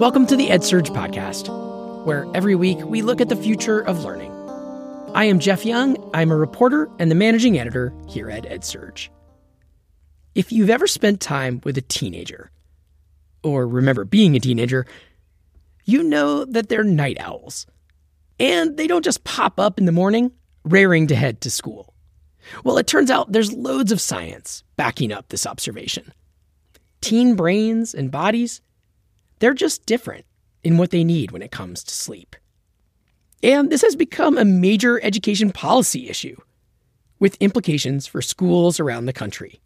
Welcome to the EdSurge podcast, where every week we look at the future of learning. I am Jeff Young. I'm a reporter and the managing editor here at EdSurge. If you've ever spent time with a teenager, or remember being a teenager, you know that they're night owls. And they don't just pop up in the morning, raring to head to school. Well, it turns out there's loads of science backing up this observation. Teen brains and bodies, they're just different in what they need when it comes to sleep. And this has become a major education policy issue with implications for schools around the country.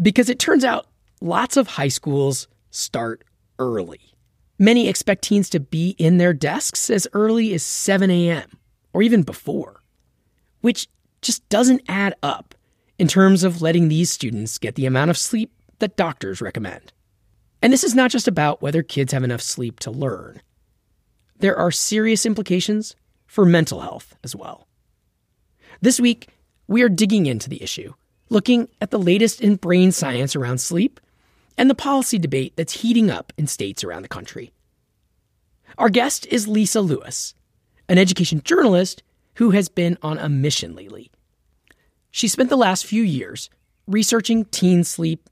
Because it turns out lots of high schools start early. Many expect teens to be in their desks as early as 7 a.m. or even before, which just doesn't add up in terms of letting these students get the amount of sleep that doctors recommend. And this is not just about whether kids have enough sleep to learn. There are serious implications for mental health as well. This week, we are digging into the issue, looking at the latest in brain science around sleep and the policy debate that's heating up in states around the country. Our guest is Lisa Lewis, an education journalist who has been on a mission lately. She spent the last few years researching teen sleep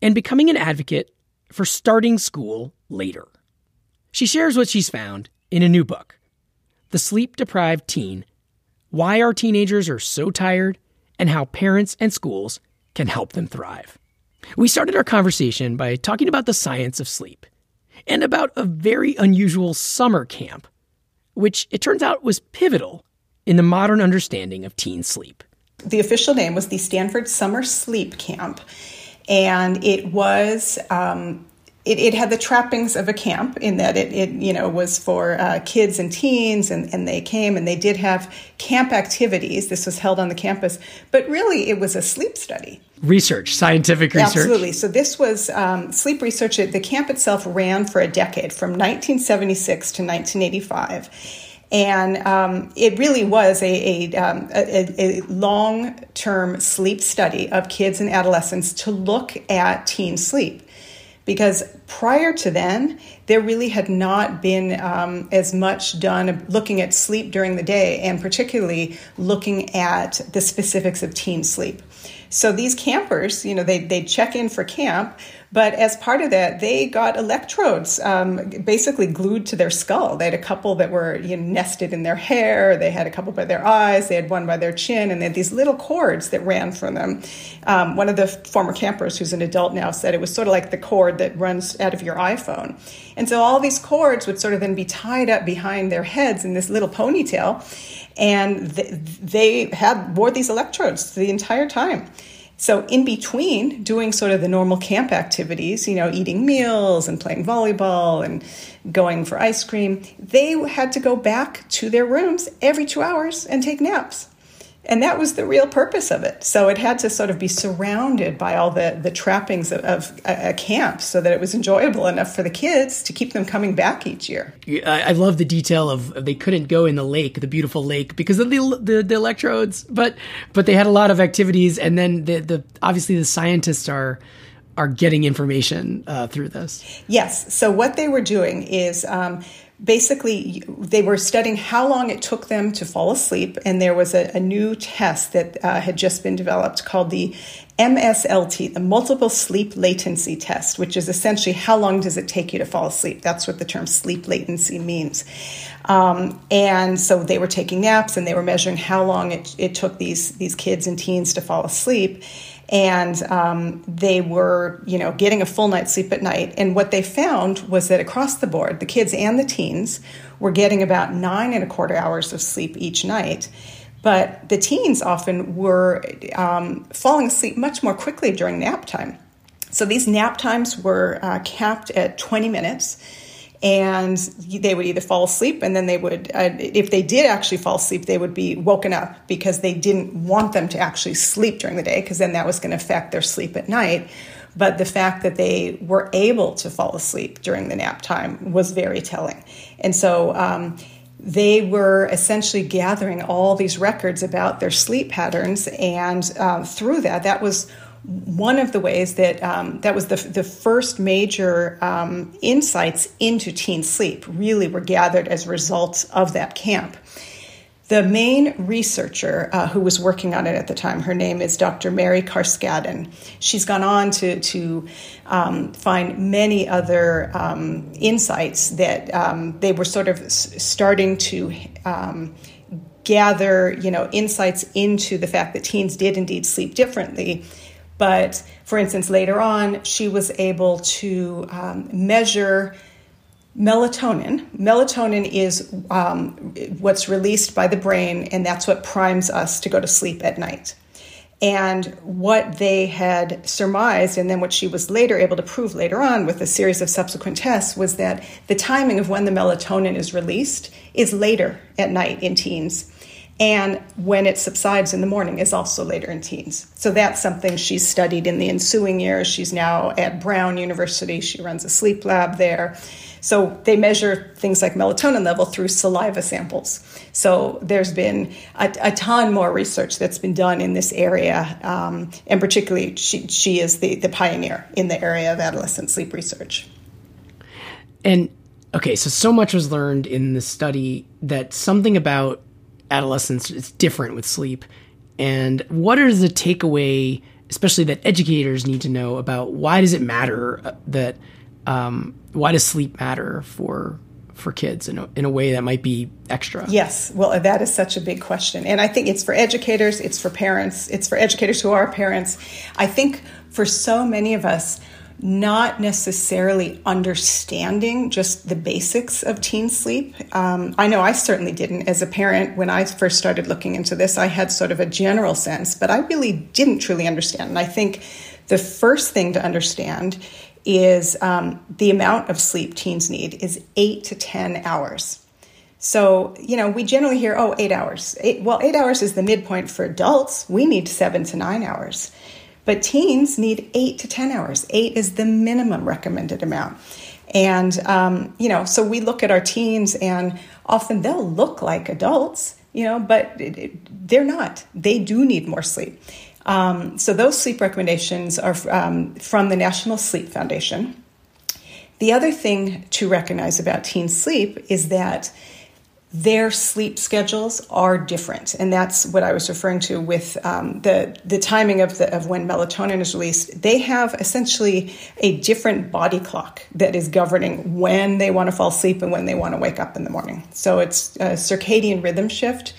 and becoming an advocate for starting school later. She shares what she's found in a new book, The Sleep Deprived Teen Why Our Teenagers Are So Tired and How Parents and Schools Can Help Them Thrive. We started our conversation by talking about the science of sleep and about a very unusual summer camp, which it turns out was pivotal in the modern understanding of teen sleep. The official name was the Stanford Summer Sleep Camp, and it was um, it, it, had the trappings of a camp in that it, it you know was for uh, kids and teens and, and they came and they did have camp activities. This was held on the campus but really it was a sleep study. Research scientific research. Absolutely. So this was um, sleep research. The camp itself ran for a decade from 1976 to 1985 and um, it really was a, a, um, a, a long term sleep study of kids and adolescents to look at teen sleep because prior to then, there really had not been um, as much done looking at sleep during the day and particularly looking at the specifics of teen sleep. So these campers, you know, they they check in for camp, but as part of that, they got electrodes um, basically glued to their skull. They had a couple that were you know, nested in their hair. They had a couple by their eyes. They had one by their chin, and they had these little cords that ran from them. Um, one of the former campers, who's an adult now, said it was sort of like the cord that runs out of your iPhone. And so all these cords would sort of then be tied up behind their heads in this little ponytail and they had wore these electrodes the entire time. So in between doing sort of the normal camp activities, you know, eating meals and playing volleyball and going for ice cream, they had to go back to their rooms every 2 hours and take naps. And that was the real purpose of it. So it had to sort of be surrounded by all the, the trappings of, of a, a, camp so that it was enjoyable enough for the kids to keep them coming back each year. I love the detail of they couldn't go in the lake, the beautiful lake, because of the, the, the electrodes, but but they had a lot of activities. And then the, the obviously the scientists are are getting information uh, through this. Yes. So what they were doing is um, basically they were studying how long it took them to fall asleep and there was a, a new test that uh, had just been developed called the mslt the multiple sleep latency test which is essentially how long does it take you to fall asleep? That's what the term sleep latency means. Um, and so they were taking naps and they were measuring how long it, it took these, these kids and teens to fall asleep and um, they were you know getting a full night's sleep at night. And what they found was that across the board the kids and the teens were getting about nine and a quarter hours of sleep each night. But the teens often were um, falling asleep much more quickly during nap time. So these nap times were uh, capped at 20 minutes and they would either fall asleep and then they would uh, if they did actually fall asleep they would be woken up because they didn't want them to actually sleep during the day because then that was going to affect their sleep at night. But the fact that they were able to fall asleep during the nap time was very telling. And so um, they were essentially gathering all these records about their sleep patterns and uh, through that that was one of the ways that um, that was the, the first major um, insights into teen sleep really were gathered as a result of that camp. The main researcher uh, who was working on it at the time, her name is Dr. Mary Carskadon. She's gone on to, to um, find many other um, insights that um, they were sort of starting to um, gather, you know, insights into the fact that teens did indeed sleep differently. But for instance, later on, she was able to um, measure melatonin. Melatonin is um, what's released by the brain, and that's what primes us to go to sleep at night. And what they had surmised, and then what she was later able to prove later on with a series of subsequent tests, was that the timing of when the melatonin is released is later at night in teens. And when it subsides in the morning is also later in teens. So that's something she's studied in the ensuing years. She's now at Brown University. She runs a sleep lab there. So they measure things like melatonin level through saliva samples. So there's been a, a ton more research that's been done in this area, um, and particularly she, she is the, the pioneer in the area of adolescent sleep research. And okay, so so much was learned in the study that something about adolescence is different with sleep. And what is the takeaway, especially that educators need to know about why does it matter uh, that um, why does sleep matter for for kids in a, in a way that might be extra? Yes, well, that is such a big question. And I think it's for educators, it's for parents, it's for educators who are parents. I think for so many of us, not necessarily understanding just the basics of teen sleep. Um, I know I certainly didn't. As a parent, when I first started looking into this, I had sort of a general sense, but I really didn't truly understand. And I think the first thing to understand is um, the amount of sleep teens need is eight to 10 hours. So, you know, we generally hear, oh, eight hours. Eight, well, eight hours is the midpoint for adults. We need seven to nine hours. But teens need eight to 10 hours. Eight is the minimum recommended amount. And, um, you know, so we look at our teens and often they'll look like adults, you know, but it, it, they're not. They do need more sleep. Um, so those sleep recommendations are um, from the National Sleep Foundation. The other thing to recognize about teen sleep is that their sleep schedules are different, and that's what I was referring to with um, the the timing of the of when melatonin is released. They have essentially a different body clock that is governing when they want to fall asleep and when they want to wake up in the morning. So it's a circadian rhythm shift,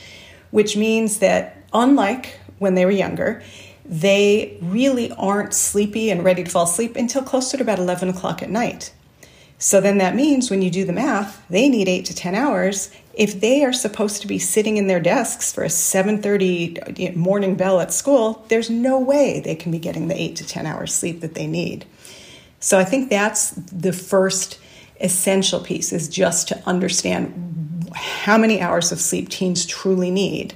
which means that unlike when they were younger, they really aren't sleepy and ready to fall asleep until closer to about 11 o'clock at night. So then that means when you do the math, they need 8 to 10 hours. If they are supposed to be sitting in their desks for a 7:30 morning bell at school, there's no way they can be getting the 8 to 10 hours sleep that they need. So I think that's the first essential piece is just to understand how many hours of sleep teens truly need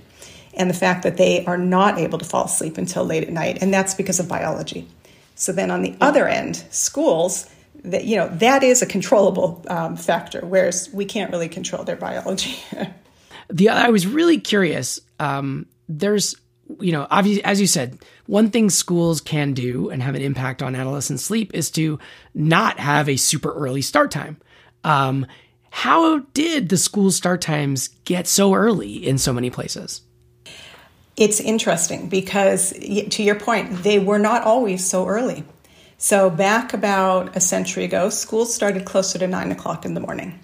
and the fact that they are not able to fall asleep until late at night, and that's because of biology. So then on the other end, schools, that you know that is a controllable um, factor, whereas we can't really control their biology. the I was really curious. Um, there's you know, obviously, as you said, one thing schools can do and have an impact on adolescent sleep is to not have a super early start time. Um, how did the school start times get so early in so many places? It's interesting because, to your point, they were not always so early. So, back about a century ago, schools started closer to nine o'clock in the morning.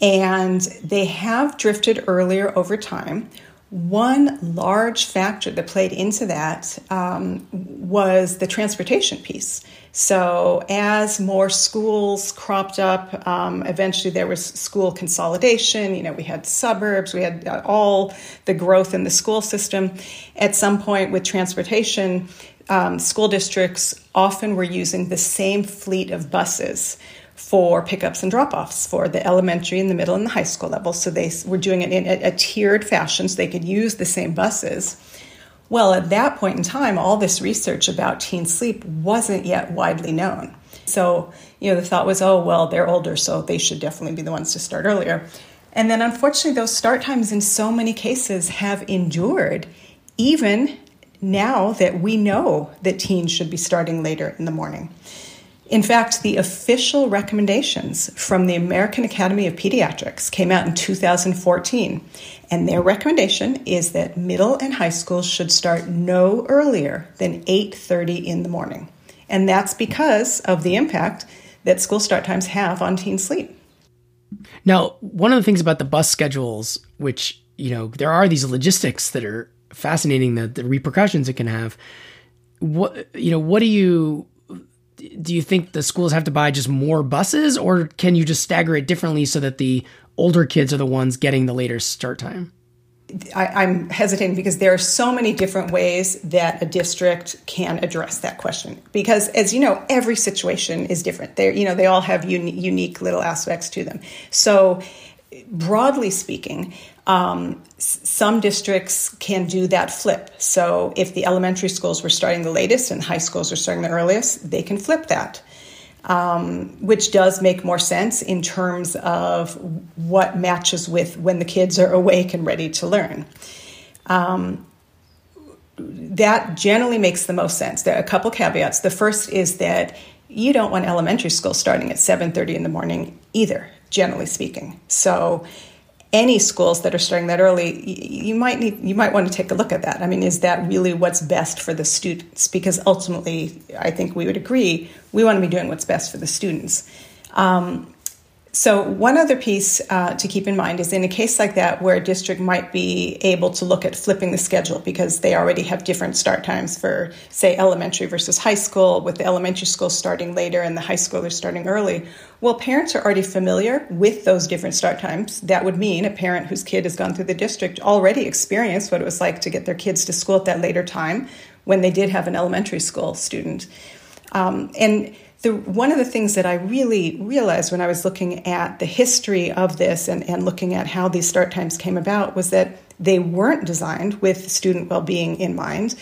And they have drifted earlier over time. One large factor that played into that um, was the transportation piece. So, as more schools cropped up, um, eventually there was school consolidation. You know, we had suburbs, we had uh, all the growth in the school system. At some point, with transportation, um, school districts often we were using the same fleet of buses for pickups and drop offs for the elementary and the middle and the high school level. So, they were doing it in a, a tiered fashion so they could use the same buses. Well, at that point in time, all this research about teen sleep wasn't yet widely known. So, you know, the thought was, oh, well, they're older, so they should definitely be the ones to start earlier. And then unfortunately, those start times in so many cases have endured even now that we know that teens should be starting later in the morning. In fact, the official recommendations from the American Academy of Pediatrics came out in 2014, and their recommendation is that middle and high schools should start no earlier than 8:30 in the morning. And that's because of the impact that school start times have on teen sleep. Now, one of the things about the bus schedules, which, you know, there are these logistics that are fascinating, the, the repercussions it can have. What, you know, what do you do you think the schools have to buy just more buses or can you just stagger it differently so that the older kids are the ones getting the later start time? I, am hesitating because there are so many different ways that a district can address that question. Because, as you know, every situation is different. They, you know, they all have un- unique little aspects to them. So, broadly speaking, um, some districts can do that flip. So if the elementary schools were starting the latest and high schools are starting the earliest, they can flip that, um, which does make more sense in terms of what matches with when the kids are awake and ready to learn. Um, that generally makes the most sense. There are a couple caveats. The first is that you don't want elementary school starting at 7:30 in the morning either, generally speaking. So any schools that are starting that early, you might need you might want to take a look at that. I mean, is that really what's best for the students? Because ultimately, I think we would agree we want to be doing what's best for the students. Um, so, one other piece uh, to keep in mind is in a case like that where a district might be able to look at flipping the schedule because they already have different start times for, say, elementary versus high school, with the elementary school starting later and the high schoolers starting early. Well, parents are already familiar with those different start times. That would mean a parent whose kid has gone through the district already experienced what it was like to get their kids to school at that later time when they did have an elementary school student. Um, and the, one of the things that I really realized when I was looking at the history of this and, and looking at how these start times came about was that they weren't designed with student well being in mind.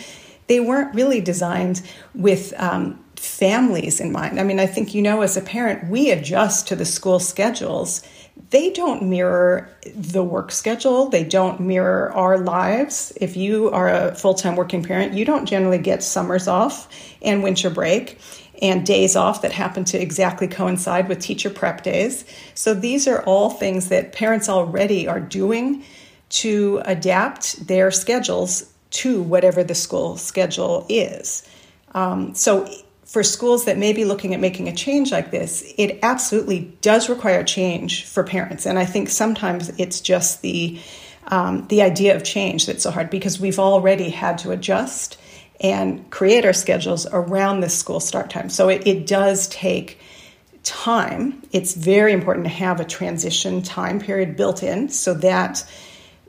They weren't really designed with um, families in mind. I mean, I think you know, as a parent, we adjust to the school schedules. They don't mirror the work schedule, they don't mirror our lives. If you are a full time working parent, you don't generally get summers off and winter break and days off that happen to exactly coincide with teacher prep days. So these are all things that parents already are doing to adapt their schedules to whatever the school schedule is. Um, so for schools that may be looking at making a change like this, it absolutely does require change for parents. And I think sometimes it's just the um, the idea of change that's so hard because we've already had to adjust and create our schedules around the school start time. So it, it does take time. It's very important to have a transition time period built in so that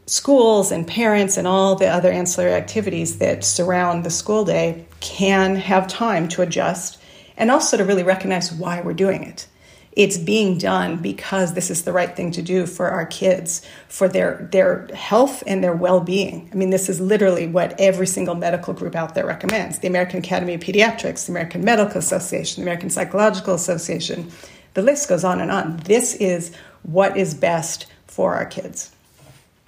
schools and parents and all the other ancillary activities that surround the school day can have time to adjust and also to really recognize why we're doing it it's being done because this is the right thing to do for our kids for their their health and their well-being. I mean this is literally what every single medical group out there recommends. The american academy of pediatrics the american medical association the american psychological association. The list goes on and on. This is what is best for our kids.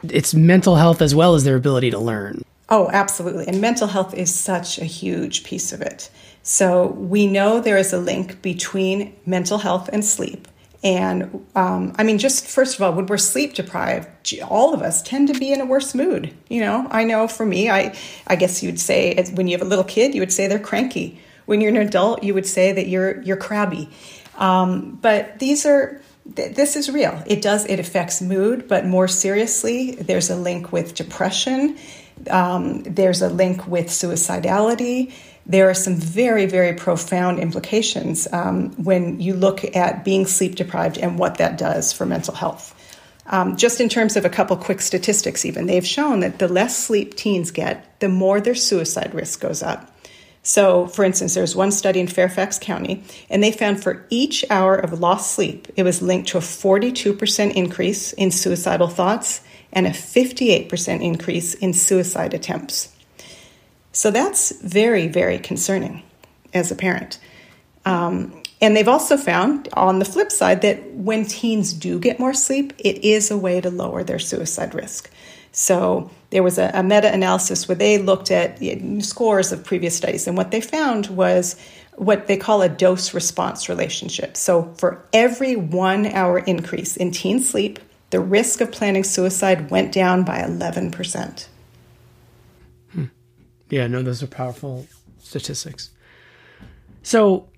It's mental health as well as their ability to learn oh absolutely and mental health is such a huge piece of it so we know there is a link between mental health and sleep. And um, I mean, just first of all, when we're sleep deprived, all of us tend to be in a worse mood. You know, I know for me, I, I guess you'd say when you have a little kid, you would say they're cranky. When you're an adult, you would say that you're you're crabby. Um, but these are this is real. It does it affects mood, but more seriously, there's a link with depression. Um, there's a link with suicidality there are some very, very profound implications um, when you look at being sleep deprived and what that does for mental health. Um, just in terms of a couple quick statistics, even, they've shown that the less sleep teens get, the more their suicide risk goes up. So, for instance, there's one study in Fairfax County, and they found for each hour of lost sleep, it was linked to a 42% increase in suicidal thoughts and a 58% increase in suicide attempts. So that's very, very concerning as a parent. Um, and they've also found on the flip side that when teens do get more sleep, it is a way to lower their suicide risk. So there was a, a meta analysis where they looked at scores of previous studies, and what they found was what they call a dose response relationship. So for every one hour increase in teen sleep, the risk of planning suicide went down by 11%. Hmm. Yeah, no, those are powerful statistics. So,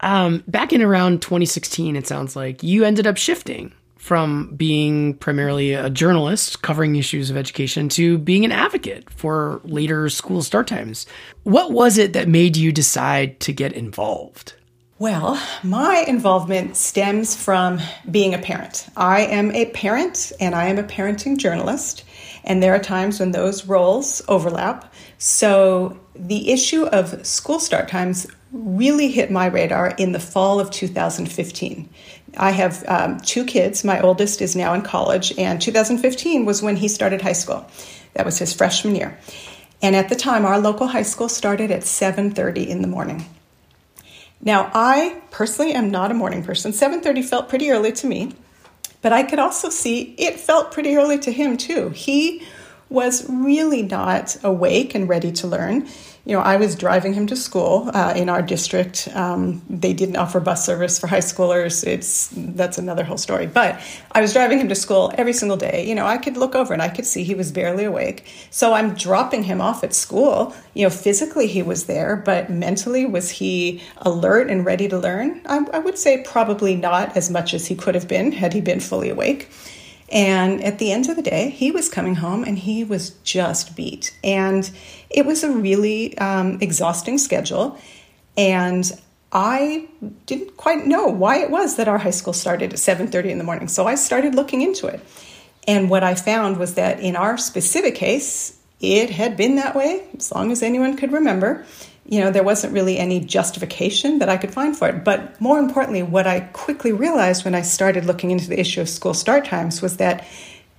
um, back in around 2016, it sounds like you ended up shifting from being primarily a journalist covering issues of education to being an advocate for later school start times. What was it that made you decide to get involved? Well, my involvement stems from being a parent. I am a parent and I am a parenting journalist, and there are times when those roles overlap. So the issue of school start times really hit my radar in the fall of 2015. I have um, two kids. My oldest is now in college, and 2015 was when he started high school. That was his freshman year. And at the time, our local high school started at 7:30 in the morning. Now, I personally am not a morning person. 7:30 felt pretty early to me, but I could also see it felt pretty early to him too. He was really not awake and ready to learn you know, I was driving him to school uh, in our district. Um, they didn't offer bus service for high schoolers. It's that's another whole story. But I was driving him to school every single day. You know, I could look over and I could see he was barely awake. So I'm dropping him off at school. You know, physically he was there, but mentally was he alert and ready to learn? I, I would say probably not as much as he could have been had he been fully awake. And at the end of the day, he was coming home and he was just beat. And it was a really um, exhausting schedule. And I didn't quite know why it was that our high school started at 7:30 in the morning. So I started looking into it. And what I found was that in our specific case, it had been that way as long as anyone could remember you know, there wasn't really any justification that I could find for it. But more importantly, what I quickly realized when I started looking into the issue of school start times was that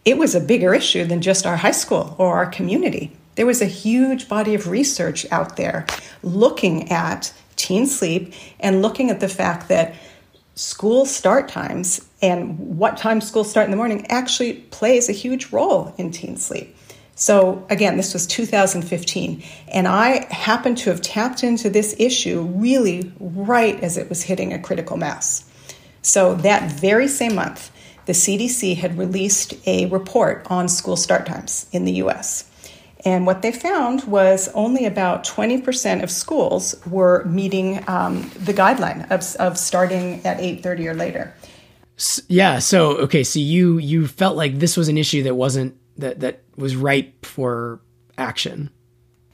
it was a bigger issue than just our high school or our community. There was a huge body of research out there looking at teen sleep and looking at the fact that school start times and what time schools start in the morning actually plays a huge role in teen sleep. So, again, this was 2015, and I happened to have tapped into this issue really right as it was hitting a critical mass. So, that very same month, the CDC had released a report on school start times in the US. And what they found was only about 20% of schools were meeting um, the guideline of, of starting at 8.30 or later. Yeah. So, okay. So you, you felt like this was an issue that wasn't that that was ripe for action.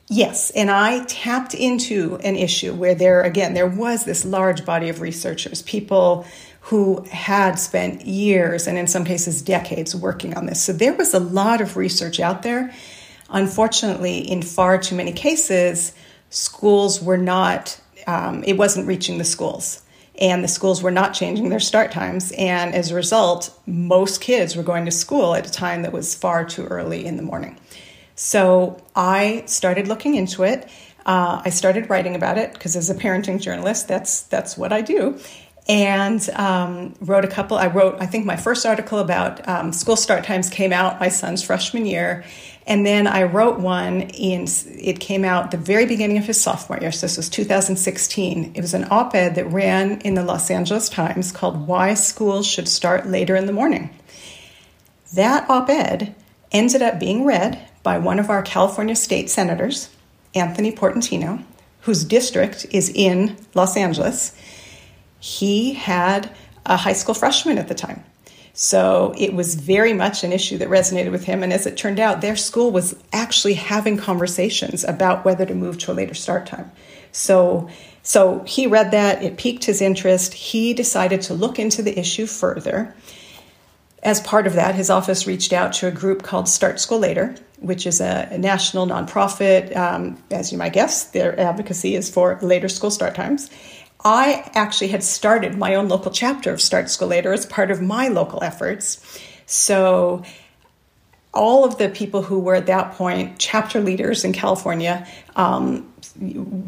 Yes, and I tapped into an issue where there again there was this large body of researchers, people who had spent years and in some cases decades working on this. So there was a lot of research out there. Unfortunately, in far too many cases, schools were not um, it wasn't reaching the schools and the schools were not changing their start times. And as a result, most kids were going to school at a time that was far too early in the morning. So I started looking into it. Uh, I started writing about it because as a parenting journalist, that's that's what I do. And um, wrote a couple. I wrote, I think, my first article about um, school start times came out my son's freshman year, and then I wrote one in, it came out the very beginning of his sophomore year. So this was 2016. It was an op ed that ran in the Los Angeles Times called Why Schools Should Start Later in the Morning. That op ed ended up being read by one of our California state senators, Anthony Portantino, whose district is in Los Angeles. He had a high school freshman at the time. So it was very much an issue that resonated with him. And as it turned out, their school was actually having conversations about whether to move to a later start time. So, so he read that, it piqued his interest. He decided to look into the issue further. As part of that, his office reached out to a group called Start School Later, which is a, national nonprofit. Um, as you might guess, their advocacy is for later school start times. I actually had started my own local chapter of Start School Later as part of my local efforts. So, all of the people who were at that point chapter leaders in California um,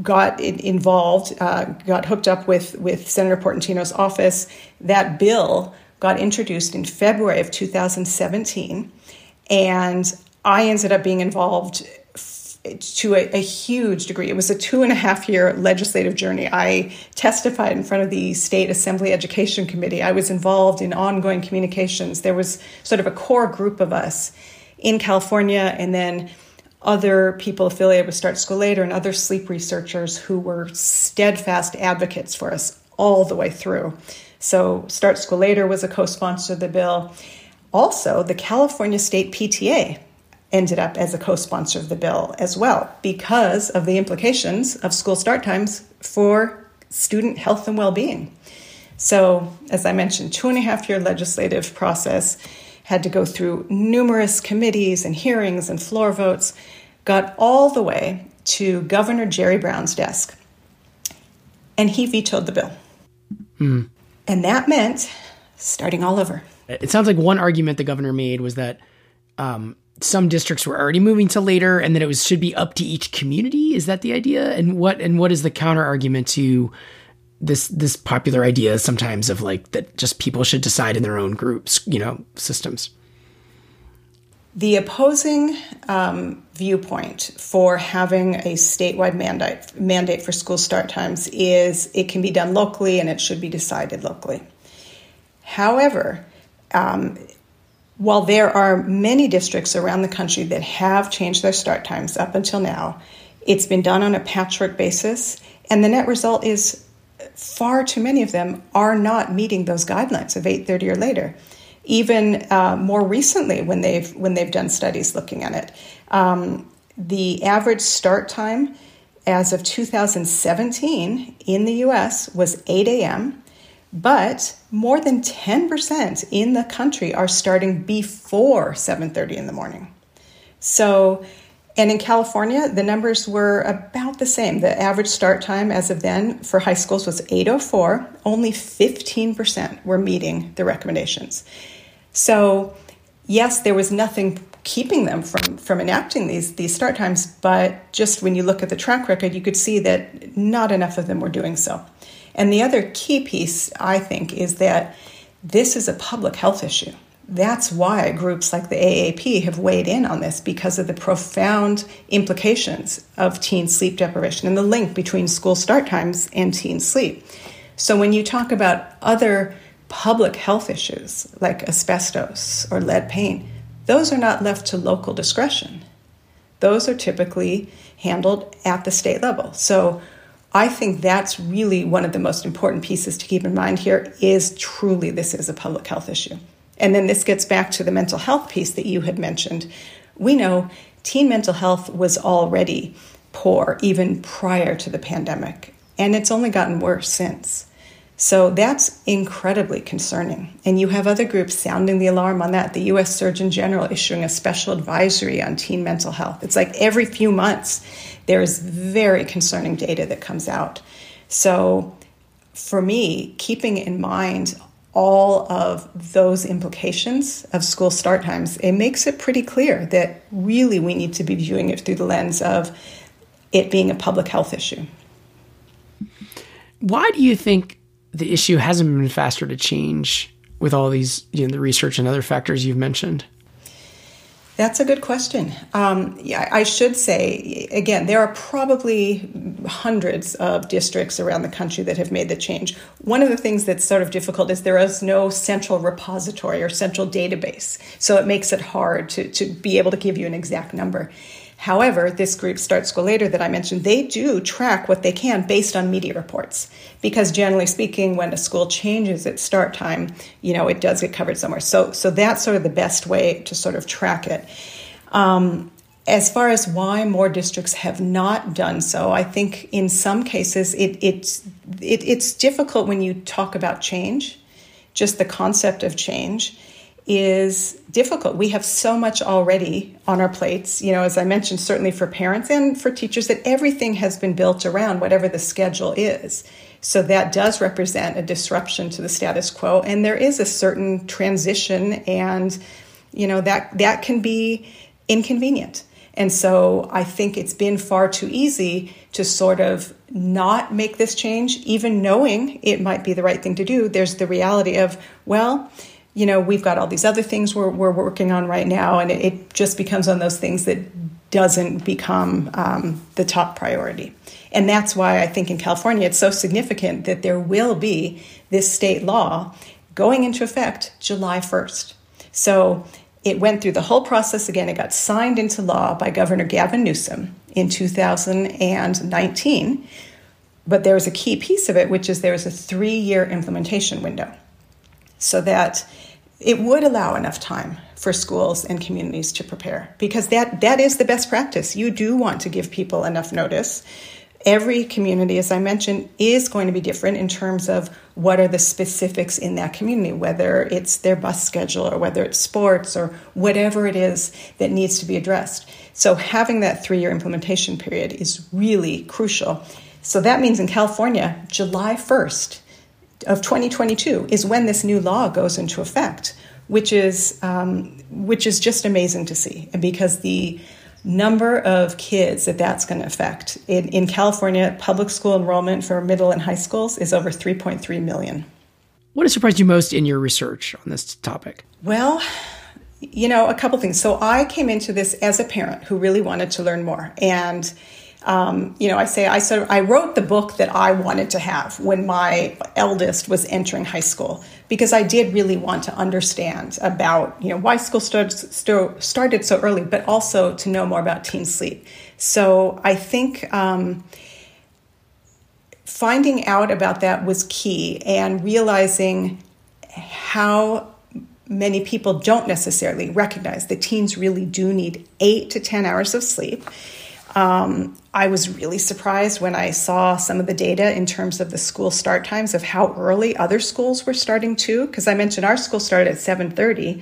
got involved, uh, got hooked up with, with Senator Portantino's office. That bill got introduced in February of 2017. And I ended up being involved to a, a, huge degree. It was a two and a half year legislative journey. I testified in front of the State Assembly Education Committee. I was involved in ongoing communications. There was sort of a core group of us in California, and then other people affiliated with Start School Later and other sleep researchers who were steadfast advocates for us all the way through. So, Start School Later was a co sponsor of the bill. Also, the California State PTA ended up as a co sponsor of the bill as well because of the implications of school start times for student health and well being. So, as I mentioned, two and a half year legislative process had to go through numerous committees and hearings and floor votes, got all the way to Governor Jerry Brown's desk. And he vetoed the bill. Mm. And that meant starting all over. It sounds like one argument the governor made was that um, some districts were already moving to later and that it was should be up to each community. Is that the idea? And what and what is the counter argument to this this popular idea sometimes of like that just people should decide in their own groups, you know, systems. The opposing um, viewpoint for having a statewide mandate mandate for school start times is it can be done locally and it should be decided locally. However, um, while there are many districts around the country that have changed their start times up until now, it's been done on a patchwork basis, and the net result is far too many of them are not meeting those guidelines of 8:30 or later. Even uh, more recently, when they've when they've done studies looking at it, um, the average start time as of 2017 in the U.S. was 8 a.m. But more than 10% in the country are starting before 7:30 in the morning. So and in California, the numbers were about the same. The average start time as of then for high schools was 804. Only 15% were meeting the recommendations. So, yes, there was nothing keeping them from, from enacting these, these start times, but just when you look at the track record, you could see that not enough of them were doing so. And the other key piece, I think, is that this is a public health issue that's why groups like the AAP have weighed in on this because of the profound implications of teen sleep deprivation and the link between school start times and teen sleep. So, when you talk about other public health issues like asbestos or lead paint, those are not left to local discretion. Those are typically handled at the state level. So, I think that's really one of the most important pieces to keep in mind here is truly this is a public health issue. And then this gets back to the mental health piece that you had mentioned. We know teen mental health was already poor even prior to the pandemic, and it's only gotten worse since. So that's incredibly concerning. And you have other groups sounding the alarm on that. The US Surgeon General issuing a special advisory on teen mental health. It's like every few months there is very concerning data that comes out. So for me, keeping in mind all of those implications of school start times, it makes it pretty clear that really we need to be viewing it through the lens of it being a public health issue. Why do you think the issue hasn't been faster to change with all these, you know, the research and other factors you've mentioned? That's a good question. Um, yeah, I should say, again, there are probably hundreds of districts around the country that have made the change. One of the things that's sort of difficult is there is no central repository or central database. So it makes it hard to, to be able to give you an exact number. However, this group, Start School Later, that I mentioned, they do track what they can based on media reports. Because generally speaking, when a school changes its start time, you know, it does get covered somewhere. So, so that's sort of the best way to sort of track it. Um, as far as why more districts have not done so, I think in some cases it, it's, it, it's difficult when you talk about change, just the concept of change is difficult. We have so much already on our plates, you know, as I mentioned, certainly for parents and for teachers, that everything has been built around whatever the schedule is. So that does represent a disruption to the status quo, and there is a certain transition, and you know that that can be inconvenient. And so I think it's been far too easy to sort of not make this change, even knowing it might be the right thing to do. There's the reality of, well, you know, we've got all these other things we're, we're working on right now, and it, it just becomes one of those things that doesn't become um, the top priority. And that's why I think in California it's so significant that there will be this state law going into effect July 1st. So it went through the whole process again. It got signed into law by Governor Gavin Newsom in 2019. But there was a key piece of it, which is there was a three year implementation window so that it would allow enough time for schools and communities to prepare because that, that is the best practice. You do want to give people enough notice every community, as I mentioned, is going to be different in terms of what are the specifics in that community, whether it's their bus schedule or whether it's sports or whatever it is that needs to be addressed. So, having that three year implementation period is really crucial. So, that means in California, July 1st of 2022 is when this new law goes into effect, which is, um, which is just amazing to see. And because the number of kids that that's going to affect. In, in California, public school enrollment for middle and high schools is over 3.3 million. What has surprised you most in your research on this topic? Well, you know, a couple things. So I came into this as a parent who really wanted to learn more. And um, you know, I say I sort of I wrote the book that I wanted to have when my eldest was entering high school because I did really want to understand about you know why school started started so early, but also to know more about teen sleep. So I think. Um, finding out about that was key and realizing how many people don't necessarily recognize that teens really do need eight to 10 hours of sleep um, I was really surprised when I saw some of the data in terms of the school start times of how early other schools were starting too. Because I mentioned our school started at 7:30.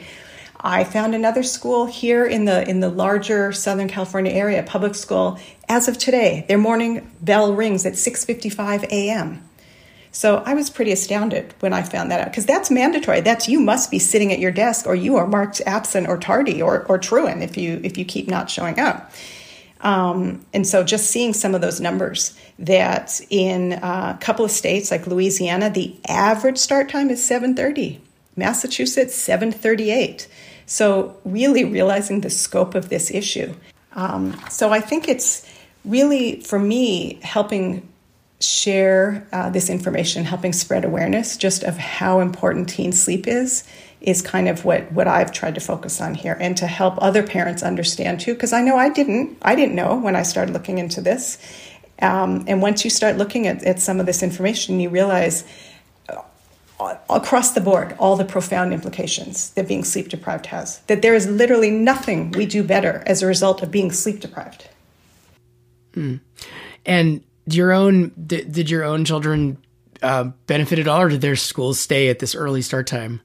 I found another school here in the in the larger Southern California area, public school. As of today, their morning bell rings at 6:55 a.m. So I was pretty astounded when I found that out because that's mandatory. That's you must be sitting at your desk or you are marked absent or tardy or, or truant if you if you keep not showing up. Um, and so just seeing some of those numbers that in a couple of states like Louisiana, the average start time is 7:30. Massachusetts 7:38. So really realizing the scope of this issue. Um, so I think it's really for me helping share uh, this information, helping spread awareness just of how important teen sleep is is kind of what what I've tried to focus on here and to help other parents understand too because I know I didn't I didn't know when I started looking into this. Um, and once you start looking at, at some of this information you realize uh, across the board all the profound implications that being sleep deprived has that there is literally nothing we do better as a result of being sleep deprived. Mm. and your own did, did your own children uh, benefit at all or did their schools stay at this early start time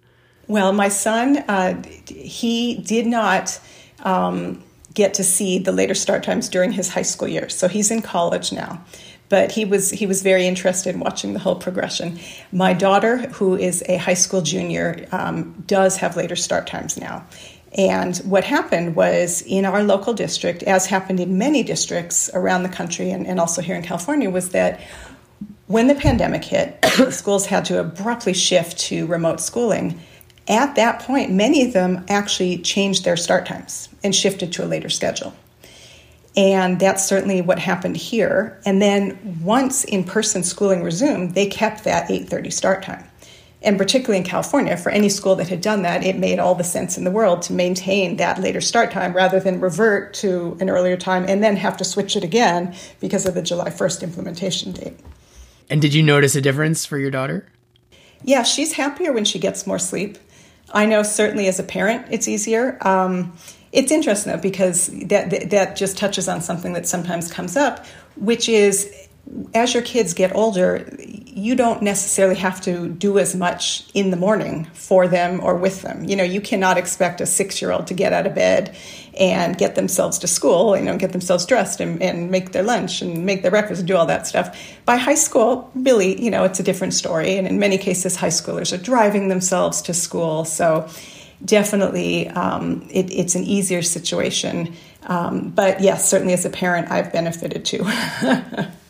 well, my son, uh, he did not um, get to see the later start times during his high school years. So he's in college now. But he was he was very interested in watching the whole progression. My daughter, who is a high school junior, um, does have later start times now. And what happened was in our local district, as happened in many districts around the country and, and also here in California, was that when the pandemic hit, schools had to abruptly shift to remote schooling at that point, many of them actually changed their start times and shifted to a later schedule. And that's certainly what happened here. And then once in-person schooling resumed, they kept that 8:30 start time. And particularly in California, for any school that had done that, it made all the sense in the world to maintain that later start time rather than revert to an earlier time and then have to switch it again because of the July 1st implementation date. And did you notice a difference for your daughter? Yeah, she's happier when she gets more sleep. I know certainly as a parent it's easier. Um, it's interesting though because that that just touches on something that sometimes comes up, which is as your kids get older, you don't necessarily have to do as much in the morning for them or with them. You know, you cannot expect a six year old to get out of bed and get themselves to school, you know, get themselves dressed and, and make their lunch and make their breakfast and do all that stuff. By high school, really, you know, it's a different story. And in many cases, high schoolers are driving themselves to school. So definitely um, it, it's an easier situation. Um, but yes, certainly as a parent, I've benefited too.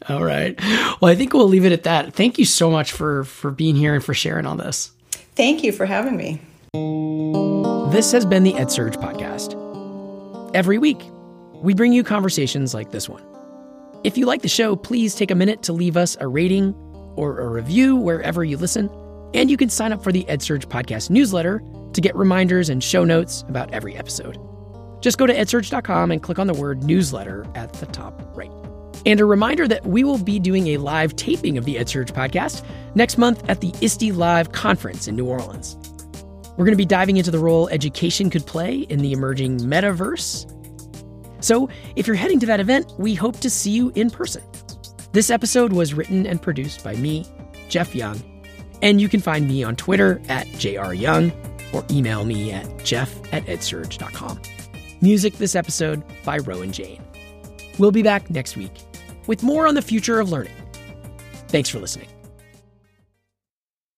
All right. Well, I think we'll leave it at that. Thank you so much for for being here and for sharing all this. Thank you for having me. This has been the EdSurge podcast. Every week, we bring you conversations like this one. If you like the show, please take a minute to leave us a rating or a review wherever you listen. And you can sign up for the EdSurge podcast newsletter to get reminders and show notes about every episode. Just go to edsurge.com and click on the word newsletter at the top right. And a reminder that we will be doing a live taping of the EdSurge podcast next month at the ISTE Live conference in New Orleans. We're going to be diving into the role education could play in the emerging metaverse. So, if you're heading to that event, we hope to see you in person. This episode was written and produced by me, Jeff Young, and you can find me on Twitter at jryoung or email me at jeff at edsurge.com. Music this episode by Rowan Jane. We'll be back next week with more on the future of learning. Thanks for listening.